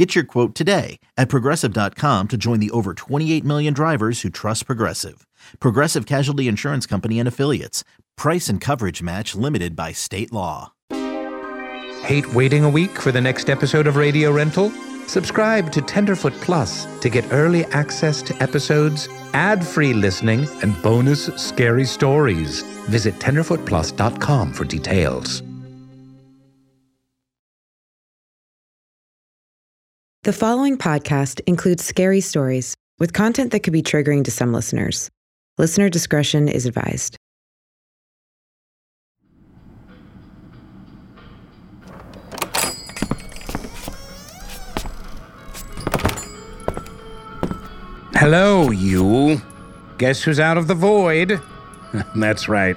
Get your quote today at progressive.com to join the over 28 million drivers who trust Progressive. Progressive Casualty Insurance Company and Affiliates. Price and coverage match limited by state law. Hate waiting a week for the next episode of Radio Rental? Subscribe to Tenderfoot Plus to get early access to episodes, ad free listening, and bonus scary stories. Visit tenderfootplus.com for details. The following podcast includes scary stories with content that could be triggering to some listeners. Listener discretion is advised. Hello, you. Guess who's out of the void? That's right.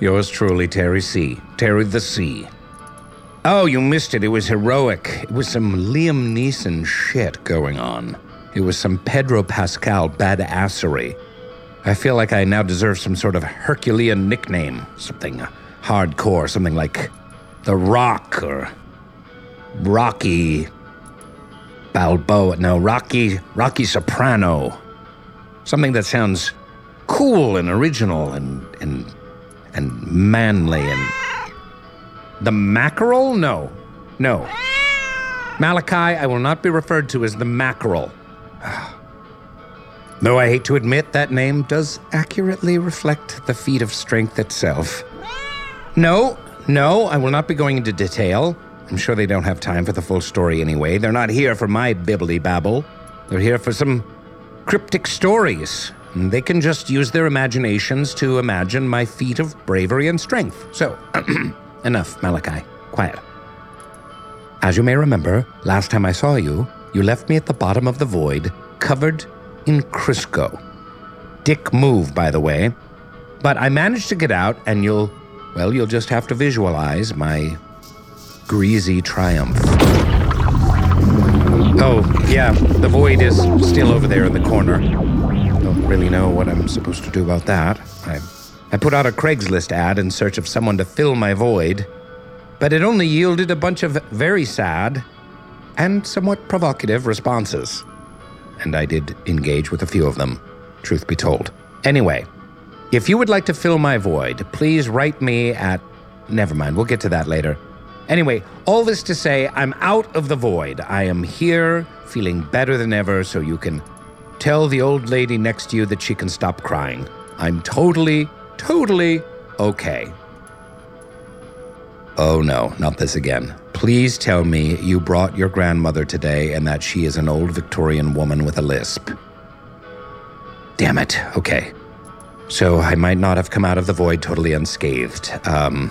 Yours truly, Terry C. Terry the C. Oh, you missed it. It was heroic. It was some Liam Neeson shit going on. It was some Pedro Pascal badassery. I feel like I now deserve some sort of Herculean nickname. Something hardcore, something like The Rock or Rocky Balboa. No, Rocky, Rocky Soprano. Something that sounds cool and original and, and, and manly and the mackerel? No. No. Malachi, I will not be referred to as the mackerel. Though I hate to admit that name does accurately reflect the feat of strength itself. No, no, I will not be going into detail. I'm sure they don't have time for the full story anyway. They're not here for my bibbly babble. They're here for some cryptic stories. And they can just use their imaginations to imagine my feat of bravery and strength. So, Enough, Malachi. Quiet. As you may remember, last time I saw you, you left me at the bottom of the void, covered in Crisco. Dick move, by the way. But I managed to get out, and you'll, well, you'll just have to visualize my greasy triumph. Oh, yeah, the void is still over there in the corner. Don't really know what I'm supposed to do about that. I I put out a Craigslist ad in search of someone to fill my void, but it only yielded a bunch of very sad and somewhat provocative responses. And I did engage with a few of them, truth be told. Anyway, if you would like to fill my void, please write me at. Never mind, we'll get to that later. Anyway, all this to say, I'm out of the void. I am here, feeling better than ever, so you can tell the old lady next to you that she can stop crying. I'm totally, totally okay. Oh no, not this again. Please tell me you brought your grandmother today and that she is an old Victorian woman with a lisp. Damn it. Okay. So I might not have come out of the void totally unscathed. Um,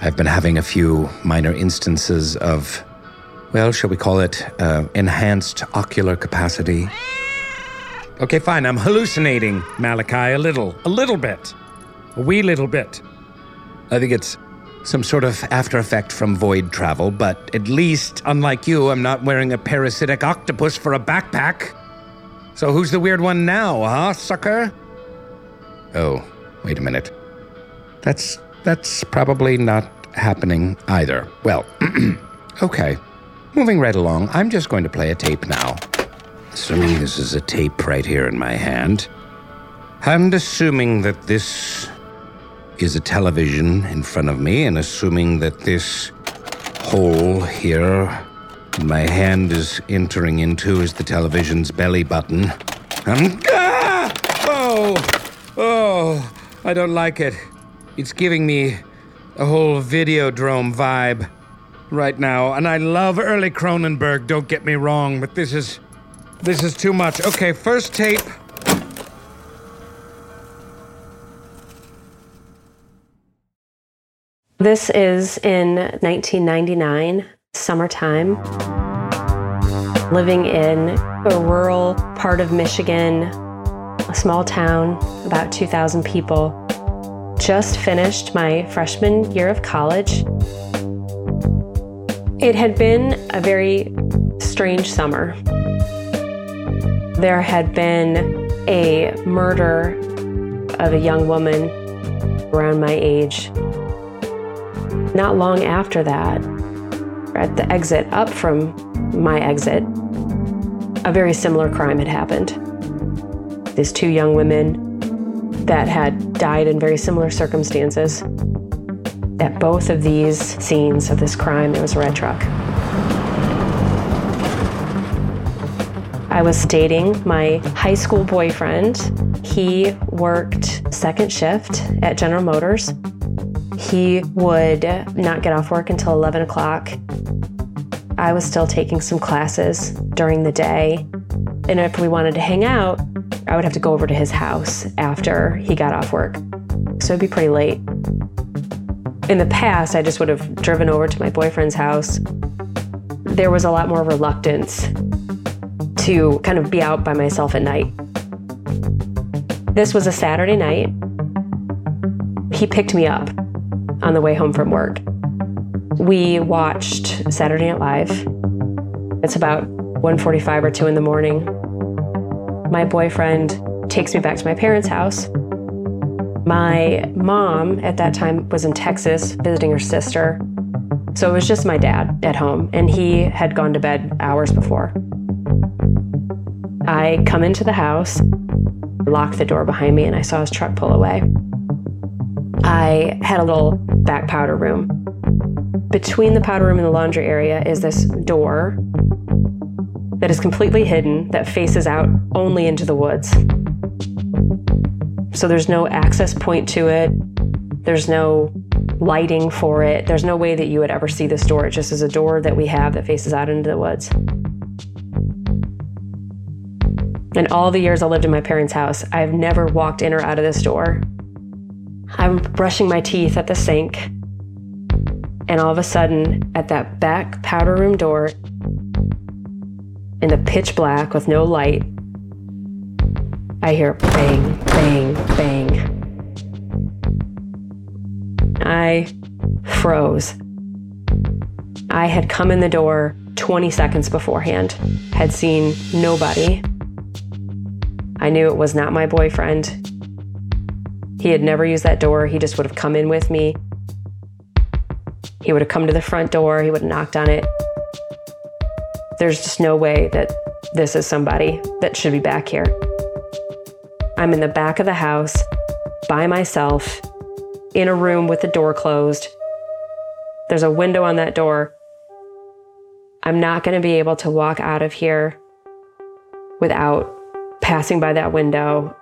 I've been having a few minor instances of, well, shall we call it, uh, enhanced ocular capacity. Okay, fine. I'm hallucinating, Malachi, a little. A little bit. A wee little bit. I think it's some sort of after effect from void travel, but at least, unlike you, I'm not wearing a parasitic octopus for a backpack. So who's the weird one now, huh, sucker? Oh, wait a minute. That's that's probably not happening either. Well, okay. Moving right along, I'm just going to play a tape now. Assuming this is a tape right here in my hand. And assuming that this is a television in front of me, and assuming that this hole here my hand is entering into is the television's belly button. Ah! Oh! Oh! I don't like it. It's giving me a whole Videodrome vibe right now, and I love early Cronenberg, don't get me wrong, but this is this is too much. Okay, first tape. This is in 1999, summertime. Living in a rural part of Michigan, a small town, about 2,000 people. just finished my freshman year of college. It had been a very strange summer. There had been a murder of a young woman around my age. Not long after that, at the exit up from my exit, a very similar crime had happened. These two young women that had died in very similar circumstances. At both of these scenes of this crime, there was a red truck. I was dating my high school boyfriend. He worked second shift at General Motors. He would not get off work until 11 o'clock. I was still taking some classes during the day. And if we wanted to hang out, I would have to go over to his house after he got off work. So it'd be pretty late. In the past, I just would have driven over to my boyfriend's house. There was a lot more reluctance to kind of be out by myself at night. This was a Saturday night. He picked me up on the way home from work. We watched Saturday Night Live. It's about 1:45 or 2 in the morning my boyfriend takes me back to my parents' house. My mom at that time was in Texas visiting her sister. So it was just my dad at home, and he had gone to bed hours before. I come into the house, lock the door behind me, and I saw his truck pull away. I had a little back powder room. Between the powder room and the laundry area is this door that is completely hidden that faces out only into the woods. So there's no access point to it. There's no lighting for it. There's no way that you would ever see this door. It just is a door that we have that faces out into the woods. In all the years I lived in my parents' house, I've never walked in or out of this door. I'm brushing my teeth at the sink, and all of a sudden, at that back powder room door, in the pitch black with no light, I hear bang, bang, bang. I froze. I had come in the door 20 seconds beforehand, had seen nobody. I knew it was not my boyfriend. He had never used that door. He just would have come in with me. He would have come to the front door, he would have knocked on it, there's just no way that this is somebody that should be back here. I'm in the back of the house by myself in a room with the door closed. There's a window on that door. I'm not going to be able to walk out of here without passing by that window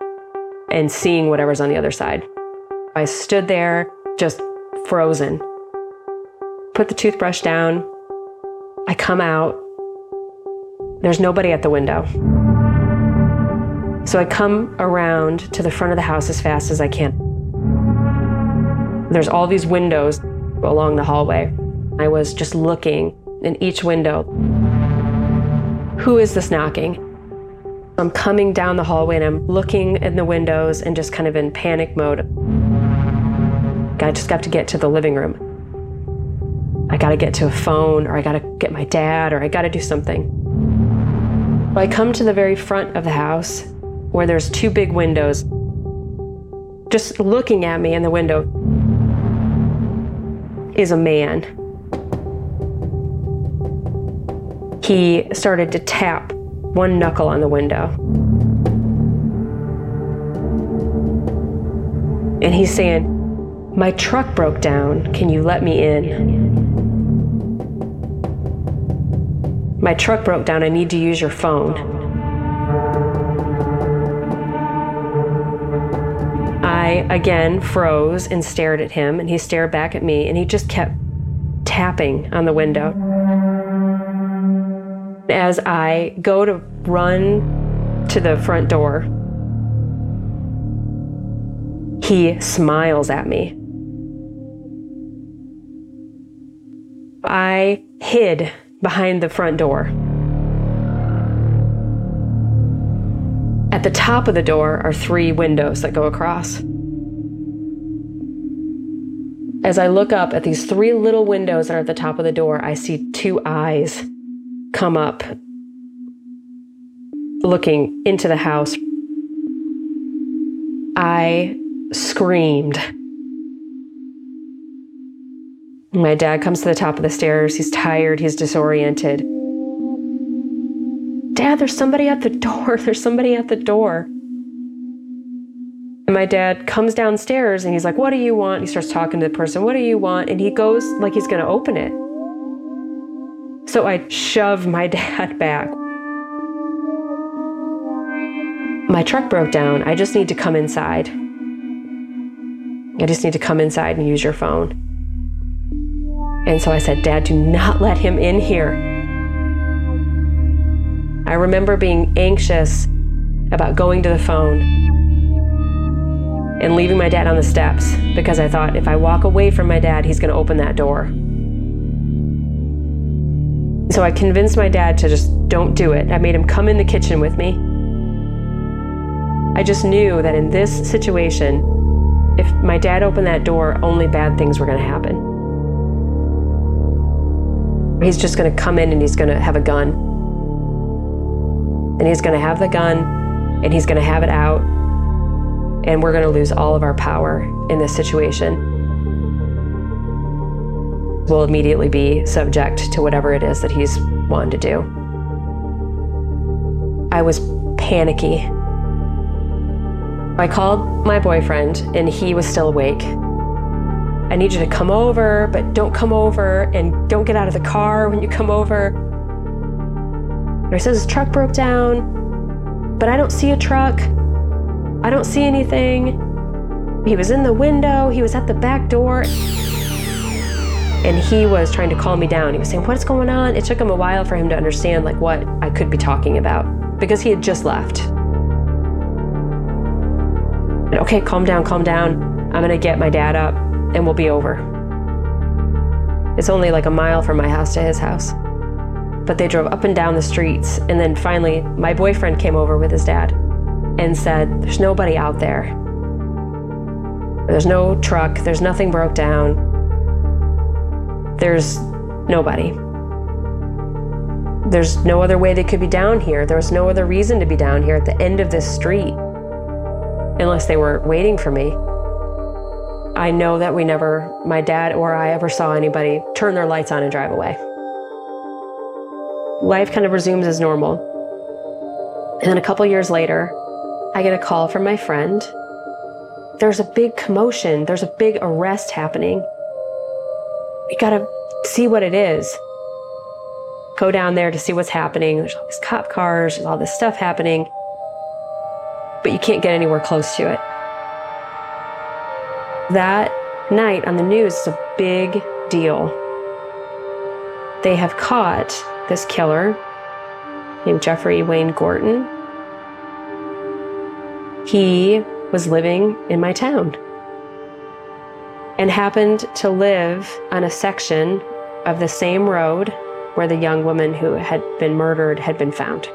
and seeing whatever's on the other side. I stood there just frozen. Put the toothbrush down. I come out. There's nobody at the window. So I come around to the front of the house as fast as I can. There's all these windows along the hallway. I was just looking in each window. Who is this knocking? I'm coming down the hallway and I'm looking in the windows and just kind of in panic mode. I just got to get to the living room. I got to get to a phone or I got to get my dad or I got to do something. I come to the very front of the house where there's two big windows. Just looking at me in the window is a man. He started to tap one knuckle on the window. And he's saying, My truck broke down. Can you let me in? My truck broke down. I need to use your phone. I again froze and stared at him, and he stared back at me, and he just kept tapping on the window. As I go to run to the front door, he smiles at me. I hid behind the front door. At the top of the door are three windows that go across. As I look up at these three little windows that are at the top of the door, I see two eyes come up, looking into the house. I screamed. My dad comes to the top of the stairs. He's tired, he's disoriented. Dad, there's somebody at the door. There's somebody at the door. And my dad comes downstairs and he's like, What do you want? He starts talking to the person, What do you want? And he goes like he's going to open it. So I shove my dad back. My truck broke down. I just need to come inside. I just need to come inside and use your phone. And so I said, Dad, do not let him in here. I remember being anxious about going to the phone and leaving my dad on the steps because I thought if I walk away from my dad, he's going to open that door. So I convinced my dad to just don't do it. I made him come in the kitchen with me. I just knew that in this situation, if my dad opened that door, only bad things were going to happen. He's just going to come in and he's going to have a gun. And he's going to have the gun and he's going to have it out and we're going to lose all of our power in this situation. We'll immediately be subject to whatever it is that he's wanting to do. I was panicky. I called my boyfriend, and he was still awake. I need you to come over, but don't come over, and don't get out of the car when you come over. He says his truck broke down, but I don't see a truck. I don't see anything. He was in the window, he was at the back door. And he was trying to calm me down. He was saying, What's going on? It took him a while for him to understand like what I could be talking about because he had just left. And, okay, calm down, calm down. I'm gonna get my dad up and we'll be over. It's only like a mile from my house to his house. But they drove up and down the streets, and then finally, my boyfriend came over with his dad and said, There's nobody out there. There's no truck, there's nothing broke down. There's nobody. There's no other way they could be down here. There was no other reason to be down here at the end of this street unless they were waiting for me. I know that we never, my dad or I ever saw anybody turn their lights on and drive away. Life kind of resumes as normal. And then a couple years later, I get a call from my friend. There's a big commotion, there's a big arrest happening. We gotta see what it is. Go down there to see what's happening. There's all these cop cars, there's all this stuff happening, but you can't get anywhere close to it. That night on the news is a big deal. They have caught this killer named Jeffrey Wayne Gorton he was living in my town and happened to live on a section of the same road where the young woman who had been murdered had been found.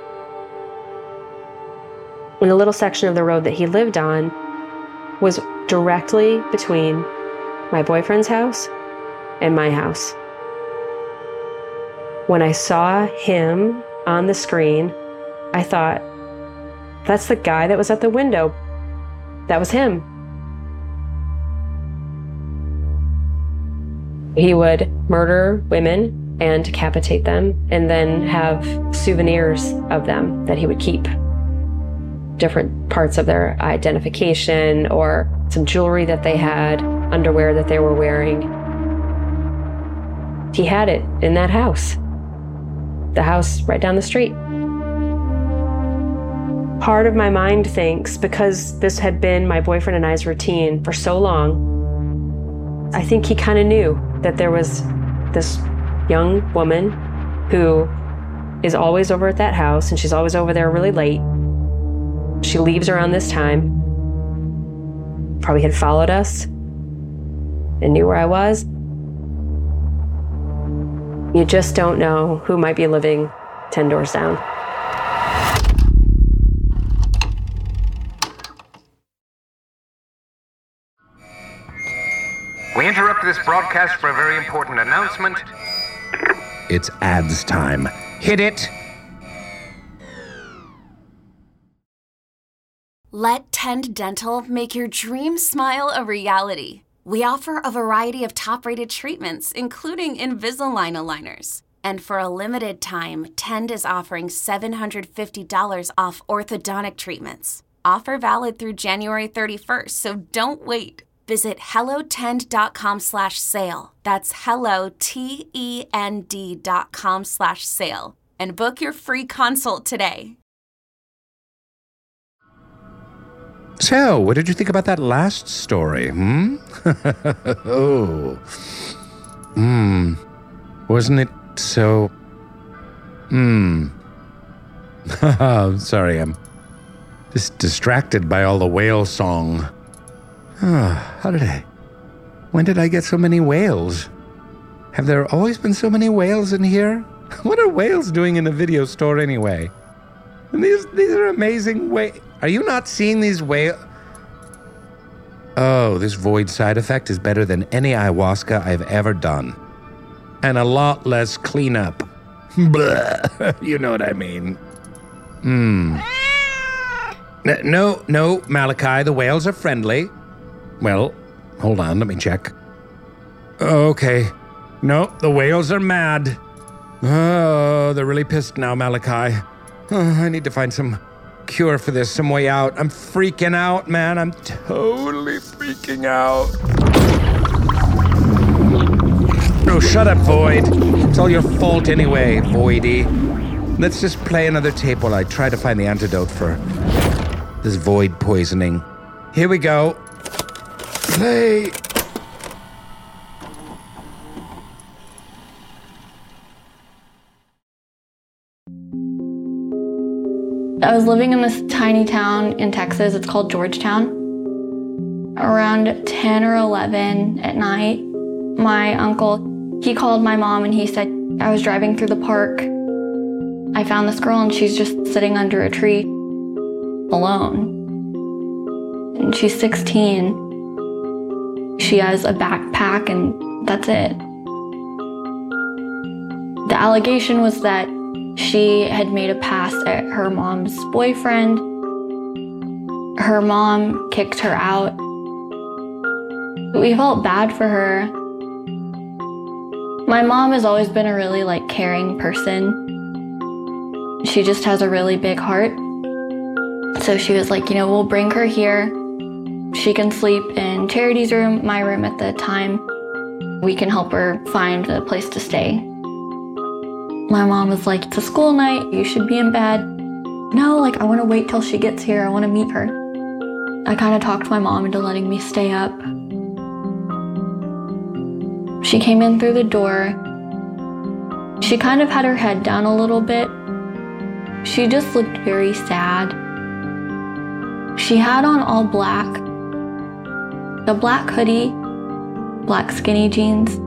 And the little section of the road that he lived on was directly between my boyfriend's house and my house. When I saw him on the screen, I thought, that's the guy that was at the window. That was him. He would murder women and decapitate them and then have souvenirs of them that he would keep. Different parts of their identification or some jewelry that they had, underwear that they were wearing. He had it in that house, the house right down the street part of my mind thinks because this had been my boyfriend and I's routine for so long, I think he kind of knew that there was this young woman who is always over at that house and she's always over there really late. She leaves around this time. Probably had followed us and knew where I was. You just don't know who might be living 10 doors down. We interrupt this broadcast for a very important announcement. It's ads time. Hit it! Let Tend Dental make your dream smile a reality. We offer a variety of top rated treatments, including Invisalign aligners. And for a limited time, Tend is offering $750 off orthodontic treatments. Offer valid through January 31st, so don't wait. Visit hellotend.com slash sale. That's hello, T-E-N-D dot com slash sale. And book your free consult today. So, what did you think about that last story, hmm? oh. Hmm. Wasn't it so. Hmm. Sorry, I'm just distracted by all the whale song. Oh, how did I. When did I get so many whales? Have there always been so many whales in here? What are whales doing in a video store anyway? And these these are amazing whales. Are you not seeing these whales? Oh, this void side effect is better than any ayahuasca I've ever done. And a lot less cleanup. Blah. you know what I mean. Hmm. No, no, Malachi, the whales are friendly. Well, hold on, let me check. Okay. No, the whales are mad. Oh, they're really pissed now, Malachi. Oh, I need to find some cure for this, some way out. I'm freaking out, man. I'm totally freaking out. No, shut up, Void. It's all your fault anyway, Voidy. Let's just play another tape while I try to find the antidote for this void poisoning. Here we go. Play. I was living in this tiny town in Texas. It's called Georgetown. Around 10 or 11 at night, my uncle, he called my mom and he said, I was driving through the park. I found this girl and she's just sitting under a tree alone. And she's 16. She has a backpack and that's it. The allegation was that she had made a pass at her mom's boyfriend. Her mom kicked her out. We felt bad for her. My mom has always been a really like caring person. She just has a really big heart. So she was like, you know, we'll bring her here. She can sleep in Charity's room, my room at the time. We can help her find a place to stay. My mom was like, It's a school night. You should be in bed. No, like, I want to wait till she gets here. I want to meet her. I kind of talked my mom into letting me stay up. She came in through the door. She kind of had her head down a little bit. She just looked very sad. She had on all black a black hoodie, black skinny jeans,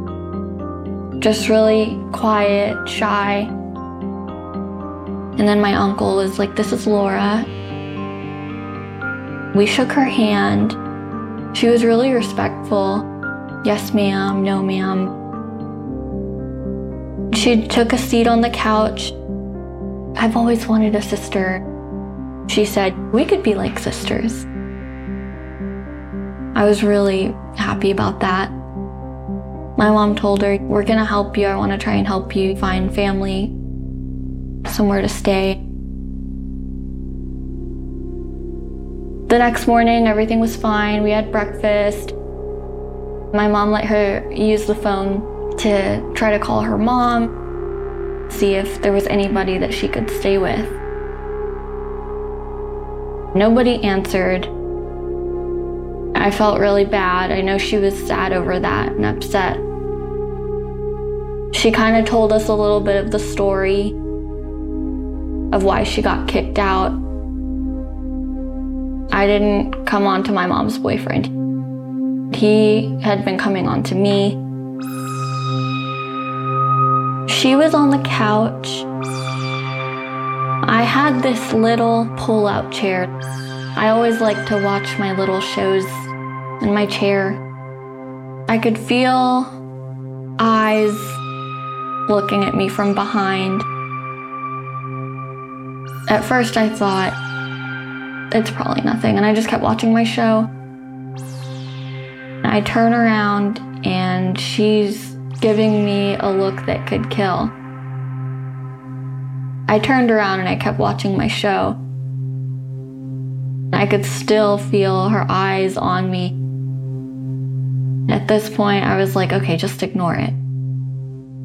just really quiet, shy. And then my uncle was like, This is Laura. We shook her hand. She was really respectful. Yes, ma'am. No, ma'am. She took a seat on the couch. I've always wanted a sister. She said, We could be like sisters. I was really happy about that. My mom told her, We're gonna help you. I wanna try and help you find family, somewhere to stay. The next morning, everything was fine. We had breakfast. My mom let her use the phone to try to call her mom, see if there was anybody that she could stay with. Nobody answered. I felt really bad. I know she was sad over that and upset. She kind of told us a little bit of the story of why she got kicked out. I didn't come on to my mom's boyfriend. He had been coming on to me. She was on the couch. I had this little pull out chair. I always like to watch my little shows in my chair. I could feel eyes looking at me from behind. At first, I thought, it's probably nothing, and I just kept watching my show. I turn around, and she's giving me a look that could kill. I turned around and I kept watching my show. I could still feel her eyes on me. At this point, I was like, okay, just ignore it.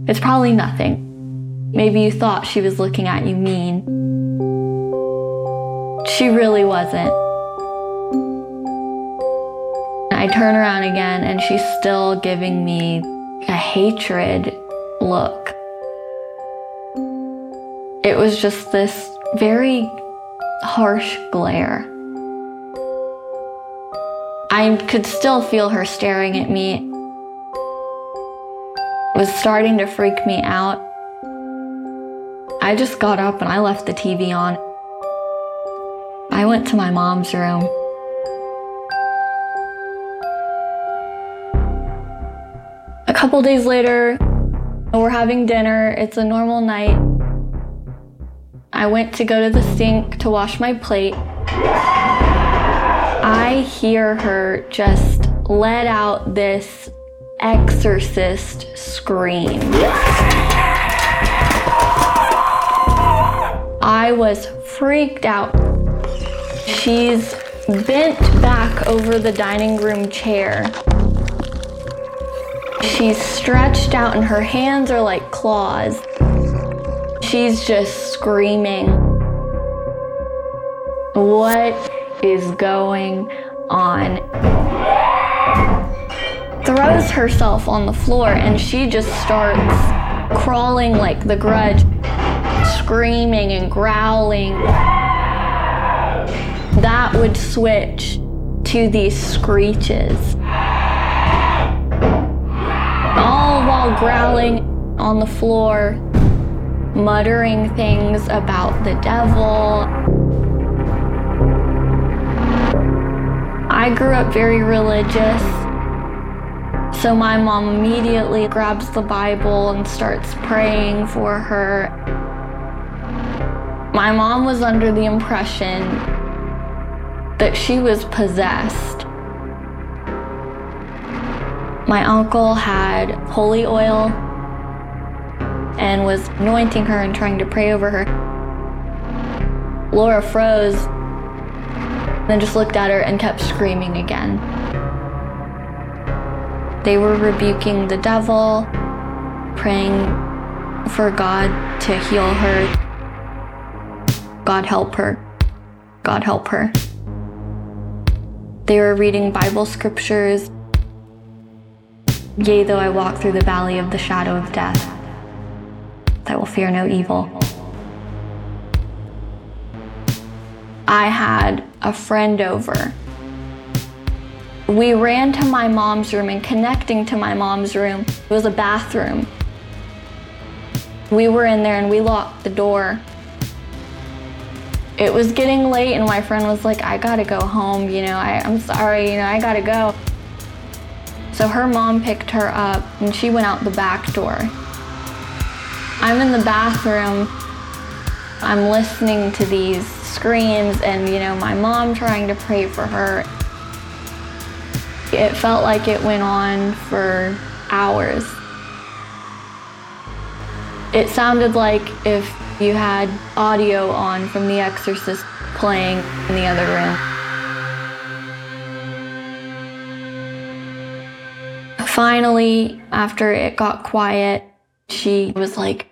It's probably nothing. Maybe you thought she was looking at you mean. She really wasn't. I turn around again and she's still giving me a hatred look. It was just this very harsh glare. I could still feel her staring at me. It was starting to freak me out. I just got up and I left the TV on. I went to my mom's room. A couple days later, we're having dinner. It's a normal night. I went to go to the sink to wash my plate. I hear her just let out this exorcist scream. I was freaked out. She's bent back over the dining room chair. She's stretched out and her hands are like claws. She's just screaming. What is going on? Throws herself on the floor and she just starts crawling like the grudge, screaming and growling. That would switch to these screeches. All while growling on the floor, muttering things about the devil. I grew up very religious, so my mom immediately grabs the Bible and starts praying for her. My mom was under the impression that she was possessed. My uncle had holy oil and was anointing her and trying to pray over her. Laura froze, then just looked at her and kept screaming again. They were rebuking the devil, praying for God to heal her. God help her. God help her. They were reading Bible scriptures. Yea, though I walk through the valley of the shadow of death, I will fear no evil. I had a friend over. We ran to my mom's room, and connecting to my mom's room it was a bathroom. We were in there and we locked the door. It was getting late, and my friend was like, I gotta go home, you know, I, I'm sorry, you know, I gotta go. So her mom picked her up and she went out the back door. I'm in the bathroom. I'm listening to these screams and, you know, my mom trying to pray for her. It felt like it went on for hours. It sounded like if you had audio on from The Exorcist playing in the other room. Finally, after it got quiet, she was like,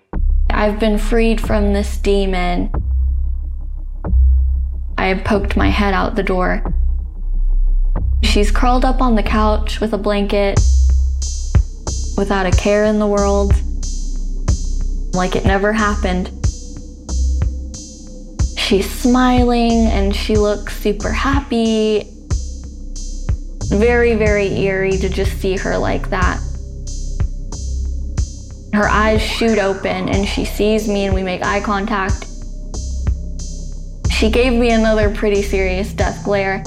I've been freed from this demon. I have poked my head out the door. She's curled up on the couch with a blanket, without a care in the world, like it never happened. She's smiling and she looks super happy. Very, very eerie to just see her like that. Her eyes shoot open and she sees me and we make eye contact. She gave me another pretty serious death glare.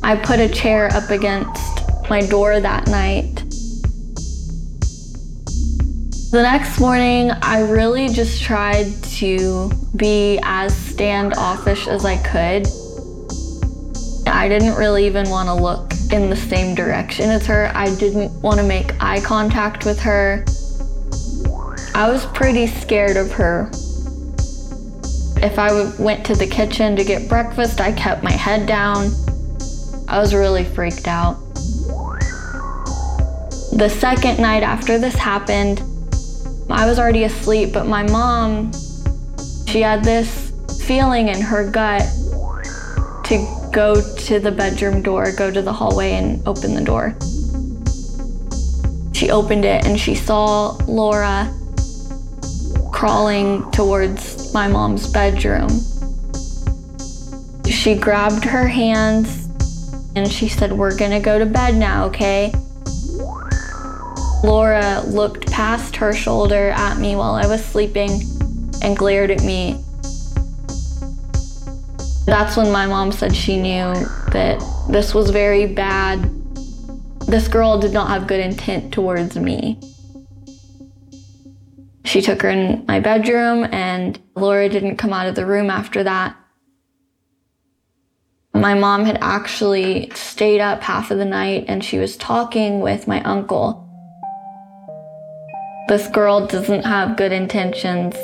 I put a chair up against my door that night. The next morning, I really just tried to be as standoffish as I could. I didn't really even want to look in the same direction as her. I didn't want to make eye contact with her. I was pretty scared of her. If I went to the kitchen to get breakfast, I kept my head down. I was really freaked out. The second night after this happened, I was already asleep, but my mom, she had this feeling in her gut to go to the bedroom door, go to the hallway, and open the door. She opened it and she saw Laura crawling towards my mom's bedroom. She grabbed her hands and she said, We're gonna go to bed now, okay? Laura looked past her shoulder at me while I was sleeping and glared at me. That's when my mom said she knew that this was very bad. This girl did not have good intent towards me. She took her in my bedroom, and Laura didn't come out of the room after that. My mom had actually stayed up half of the night and she was talking with my uncle this girl doesn't have good intentions.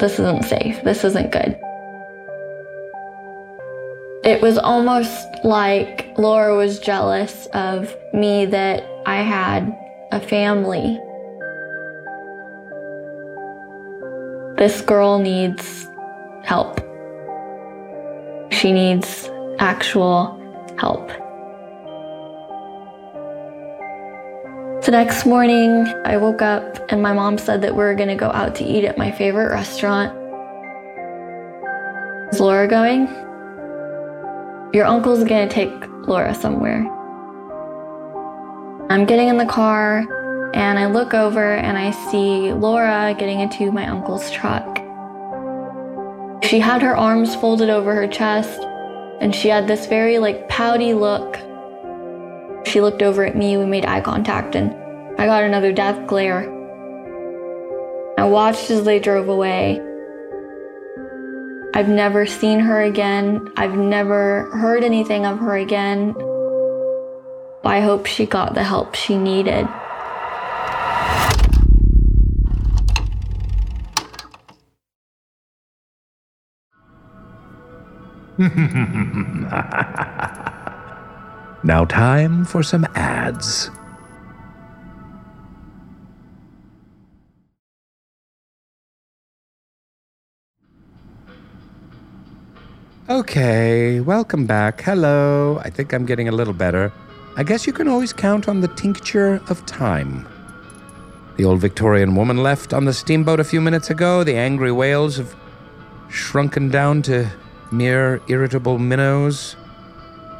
This isn't safe. This isn't good. It was almost like Laura was jealous of me that I had a family. This girl needs help. She needs actual help. The next morning, I woke up and my mom said that we are gonna go out to eat at my favorite restaurant. Is Laura going? Your uncle's gonna take Laura somewhere. I'm getting in the car and I look over and I see Laura getting into my uncle's truck. She had her arms folded over her chest and she had this very like pouty look she looked over at me, we made eye contact, and I got another death glare. I watched as they drove away. I've never seen her again. I've never heard anything of her again. I hope she got the help she needed. Now, time for some ads. Okay, welcome back. Hello. I think I'm getting a little better. I guess you can always count on the tincture of time. The old Victorian woman left on the steamboat a few minutes ago. The angry whales have shrunken down to mere irritable minnows.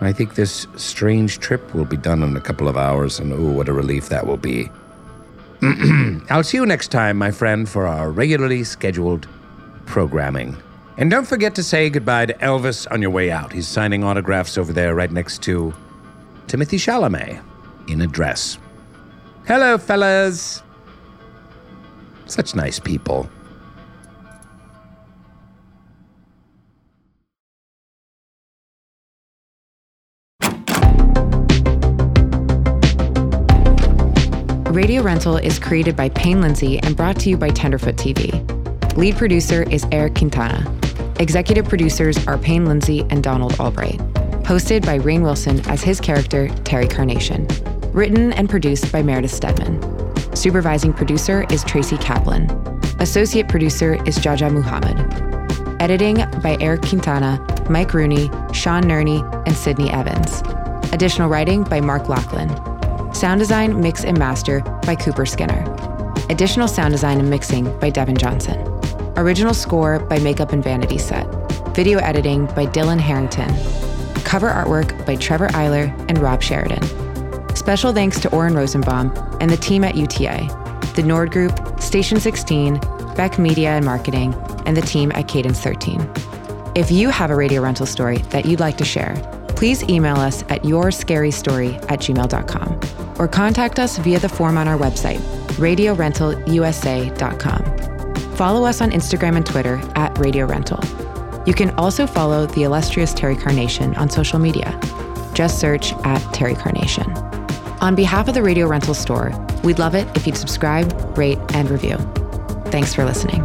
I think this strange trip will be done in a couple of hours, and oh, what a relief that will be. I'll see you next time, my friend, for our regularly scheduled programming. And don't forget to say goodbye to Elvis on your way out. He's signing autographs over there right next to Timothée Chalamet in a dress. Hello, fellas. Such nice people. Radio Rental is created by Payne Lindsay and brought to you by Tenderfoot TV. Lead producer is Eric Quintana. Executive producers are Payne Lindsay and Donald Albright. Hosted by Rainn Wilson as his character, Terry Carnation. Written and produced by Meredith Stedman. Supervising producer is Tracy Kaplan. Associate producer is Jaja Muhammad. Editing by Eric Quintana, Mike Rooney, Sean Nerney, and Sydney Evans. Additional writing by Mark Lachlan. Sound design, mix, and master by Cooper Skinner. Additional sound design and mixing by Devin Johnson. Original score by Makeup and Vanity Set. Video editing by Dylan Harrington. Cover artwork by Trevor Eiler and Rob Sheridan. Special thanks to Oren Rosenbaum and the team at UTA, the Nord Group, Station 16, Beck Media and Marketing, and the team at Cadence 13. If you have a radio rental story that you'd like to share, please email us at yourscarystory at gmail.com or contact us via the form on our website, radiorentalusa.com. Follow us on Instagram and Twitter at Radio Rental. You can also follow the illustrious Terry Carnation on social media. Just search at Terry Carnation. On behalf of the Radio Rental store, we'd love it if you'd subscribe, rate, and review. Thanks for listening.